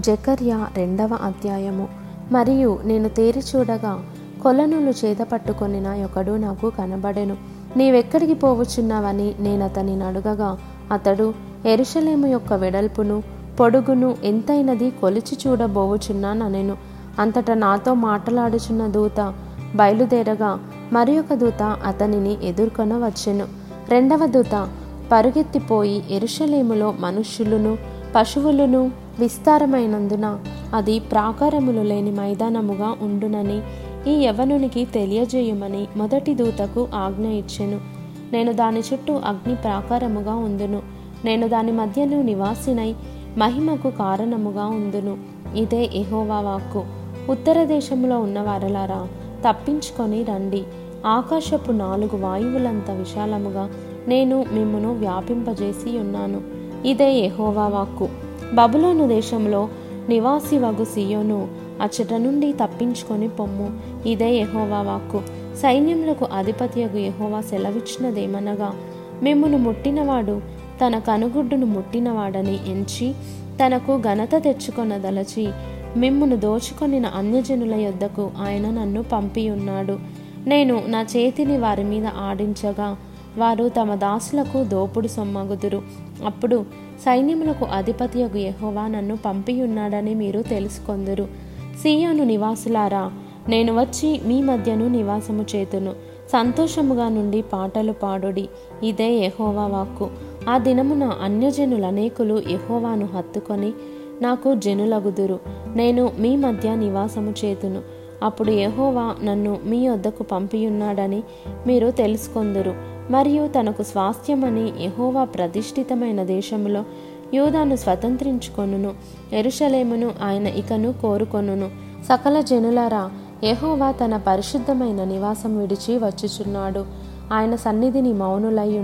జకర్య రెండవ అధ్యాయము. మరియు నేను తేరి చూడగా కొలనులు చేత పట్టుకొనిన ఒకడు నాకు కనబడెను. నీవెక్కడికి పోవచ్చున్నావని నేనతనిని అడుగగా అతడు ఎరుషలేము యొక్క వెడల్పును పొడుగును ఎంతైనది కొలిచి చూడబోవుచున్నానెను అంతటా నాతో మాట్లాడుచున్న దూత బయలుదేరగా మరి ఒక దూత అతనిని ఎదుర్కొన వచ్చెను. రెండవ దూత పరుగెత్తిపోయి ఎరుషలేములో మనుష్యులను పశువులను విస్తారమైనందున అది ప్రాకారములు లేని మైదానముగా ఉండునని ఈ యవనునికి తెలియజేయమని మొదటి దూతకు ఆజ్ఞ ఇచ్చెను. నేను దాని చుట్టూ అగ్ని ప్రాకారముగా ఉందును. నేను దాని మధ్యను నివాసినై మహిమకు కారణముగా ఉందును. ఇదే ఎహోవా వాక్కు. ఉత్తర దేశంలో ఉన్న వారలారా తప్పించుకొని రండి. ఆకాశపు నాలుగు వాయువులంత విశాలముగా నేను మిమ్మను వ్యాపింపజేసి ఉన్నాను ఇదే ఎహోవా వాక్కు. బబులోను దేశంలో నివాసి వగు సియోను అచ్చట నుండి తప్పించుకొని పొమ్ము. ఇదే యహోవా వాక్కు. సైన్యములకు అధిపతియగు యహోవా సెలవిచ్చినదేమనగా మిమ్మును ముట్టినవాడు తన కనుగుడ్డును ముట్టినవాడని ఎంచి తనకు ఘనత తెచ్చుకొనదలచి మిమ్మును దోచుకొనిన అన్యజనుల యొద్దకు ఆయన నన్ను పంపియున్నాడు. నేను నా చేతిని వారి మీద ఆడించగా వారు తమ దాసులకు దోపుడు సొమ్మగుదురు. అప్పుడు సైన్యములకు అధిపతియగు యహోవా నన్ను పంపియున్నాడని మీరు తెలుసుకొందురు. సీయోను నివాసులారా నేను వచ్చి మీ మధ్యను నివాసము చేతును. సంతోషముగా నుండి పాటలు పాడుడి. ఇదే యహోవా వాక్కు. ఆ దినమున అన్యజనులు అనేకులు యెహోవాను హత్తుకొని నాకు జనులగుదురు. నేను మీ మధ్య నివాసము చేతును. అప్పుడు యహోవా నన్ను మీ వద్దకు పంపియున్నాడని మీరు తెలుసుకొందురు. మరియు తనకు స్వాస్థ్యమని ఎహోవా ప్రతిష్ఠితమైన దేశంలో యూదాను స్వతంత్రించుకొనును ఎరుషలేమును ఆయన ఇకను కోరుకొనును. సకల జనులారా ఎహోవా తన పరిశుద్ధమైన నివాసం విడిచి వచ్చుచున్నాడు. ఆయన సన్నిధిని మౌనులై